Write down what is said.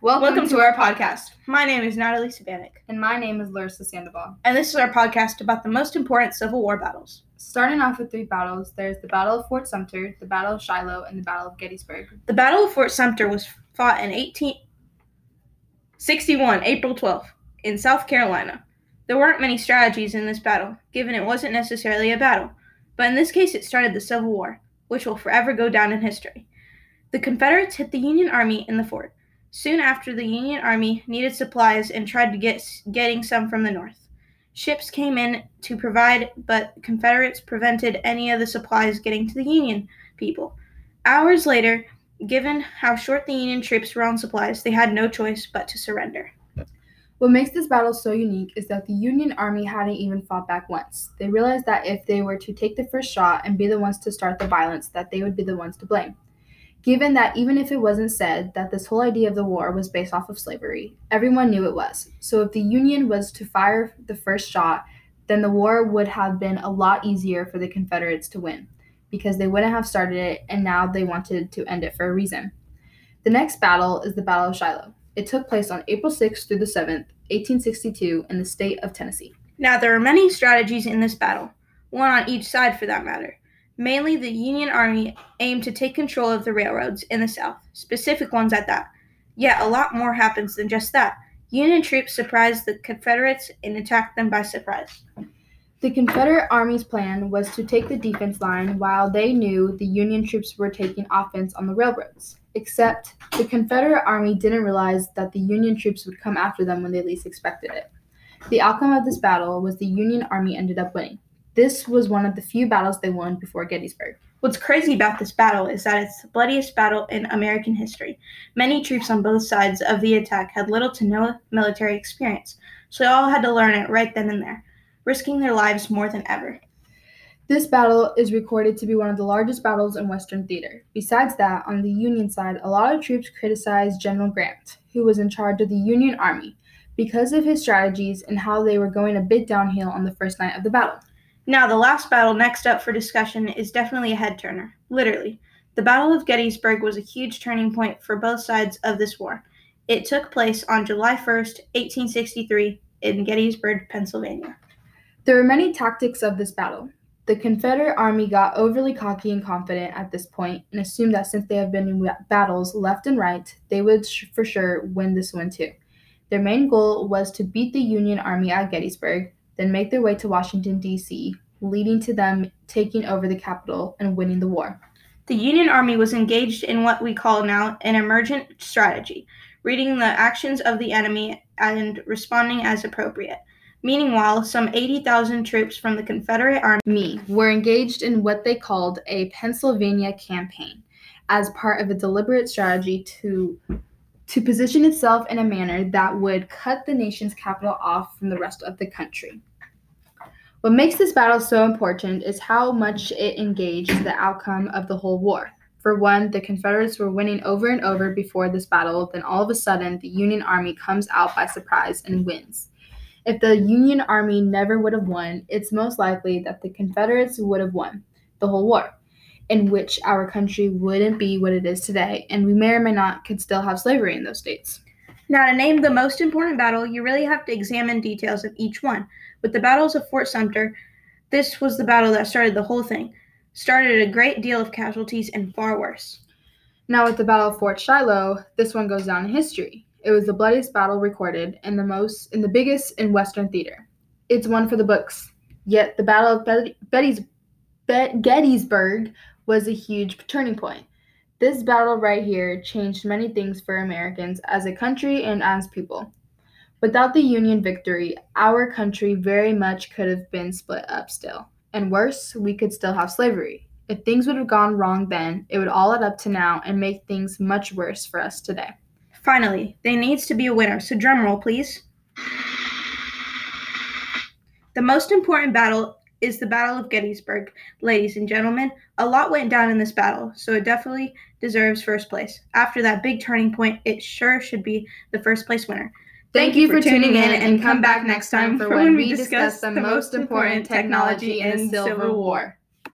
Welcome, to our podcast. My name is Natalie Sabanik, And my name is Larissa Sandoval. and this is our podcast about the most important Civil War battles. Starting off with three battles, there's the Battle of Fort Sumter, the Battle of Shiloh, and the Battle of Gettysburg. The Battle of Fort Sumter was fought in 1861, April 12th, in South Carolina. There weren't many strategies in this battle, given it wasn't necessarily a battle, but in this case it started the Civil War, which will forever go down in history. The Confederates hit the Union Army in the fort. Soon after, the Union Army needed supplies and tried to get getting some from the north. Ships came in to provide, but Confederates prevented any of the supplies getting to the Union people. Hours later, given how short the Union troops were on supplies, they had no choice but to surrender. What makes this battle so unique is that the Union Army hadn't even fought back once. They realized that if they were to take the first shot and be the ones to start the violence, that they would be the ones to blame. Given that even if it wasn't said that this whole idea of the war was based off of slavery, everyone knew it was. So if the Union was to fire the first shot, then the war would have been a lot easier for the Confederates to win because they wouldn't have started it and now they wanted to end it for a reason. The next battle is the Battle of Shiloh. It took place on April 6th through the 7th, 1862, in the state of Tennessee. Now, there are many strategies in this battle, one on each side for that matter. Mainly, the Union Army aimed to take control of the railroads in the South, specific ones at that. Yet, a lot more happens than just that. Union troops surprised the Confederates and attacked them by surprise. The Confederate Army's plan was to take the defense line while they knew the Union troops were taking offense on the railroads. Except the Confederate Army didn't realize that the Union troops would come after them when they least expected it. The outcome of this battle was the Union Army ended up winning. This was one of the few battles they won before Gettysburg. What's crazy about this battle is that it's the bloodiest battle in American history. Many troops on both sides of the attack had little to no military experience, so they all had to learn it right then and there, risking their lives more than ever. This battle is recorded to be one of the largest battles in Western theater. Besides that, on the Union side, a lot of troops criticized General Grant, who was in charge of the Union Army, because of his strategies and how they were going a bit downhill on the first night of the battle. Now, the last battle next up for discussion is definitely a head turner, literally. The Battle of Gettysburg was a huge turning point for both sides of this war. It took place on July 1st, 1863, in Gettysburg, Pennsylvania. There were many tactics of this battle. The Confederate Army got overly cocky and confident at this point and assumed that since they have been in battles left and right, they would sh- for sure win this one too. Their main goal was to beat the Union Army at Gettysburg, then make their way to Washington, D.C., leading to them taking over the capital and winning the war. The Union Army was engaged in what we call now an emergent strategy, reading the actions of the enemy and responding as appropriate. Meanwhile, some 80,000 troops from the Confederate Army were engaged in what they called a Pennsylvania campaign as part of a deliberate strategy to to position itself in a manner that would cut the nation's capital off from the rest of the country. What makes this battle so important is how much it engaged the outcome of the whole war. For one, the Confederates were winning over and over before this battle, then all of a sudden the Union Army comes out by surprise and wins. If the Union Army never would have won, it's most likely that the Confederates would have won the whole war, in which our country wouldn't be what it is today, and we may or may not could still have slavery in those states. Now, to name the most important battle, you really have to examine details of each one. With the battles of Fort Sumter, this was the battle that started the whole thing, started a great deal of casualties and far worse. Now, with the Battle of Fort Shiloh, this one goes down in history. It was the bloodiest battle recorded and the most and the biggest in Western theater. It's one for the books. Yet the Battle of Gettysburg was a huge turning point. This battle right here changed many things for Americans as a country and as people. Without the Union victory, our country very much could have been split up still. And worse, we could still have slavery. If things would have gone wrong then, it would all add up to now and make things much worse for us today. Finally, there needs to be a winner, so drum roll, please. The most important battle is the Battle of Gettysburg. Ladies and gentlemen, a lot went down in this battle, so it definitely deserves first place. After that big turning point, it sure should be the first place winner. Thank you for tuning in and come back next time for when we discuss the most important technology in the Civil War.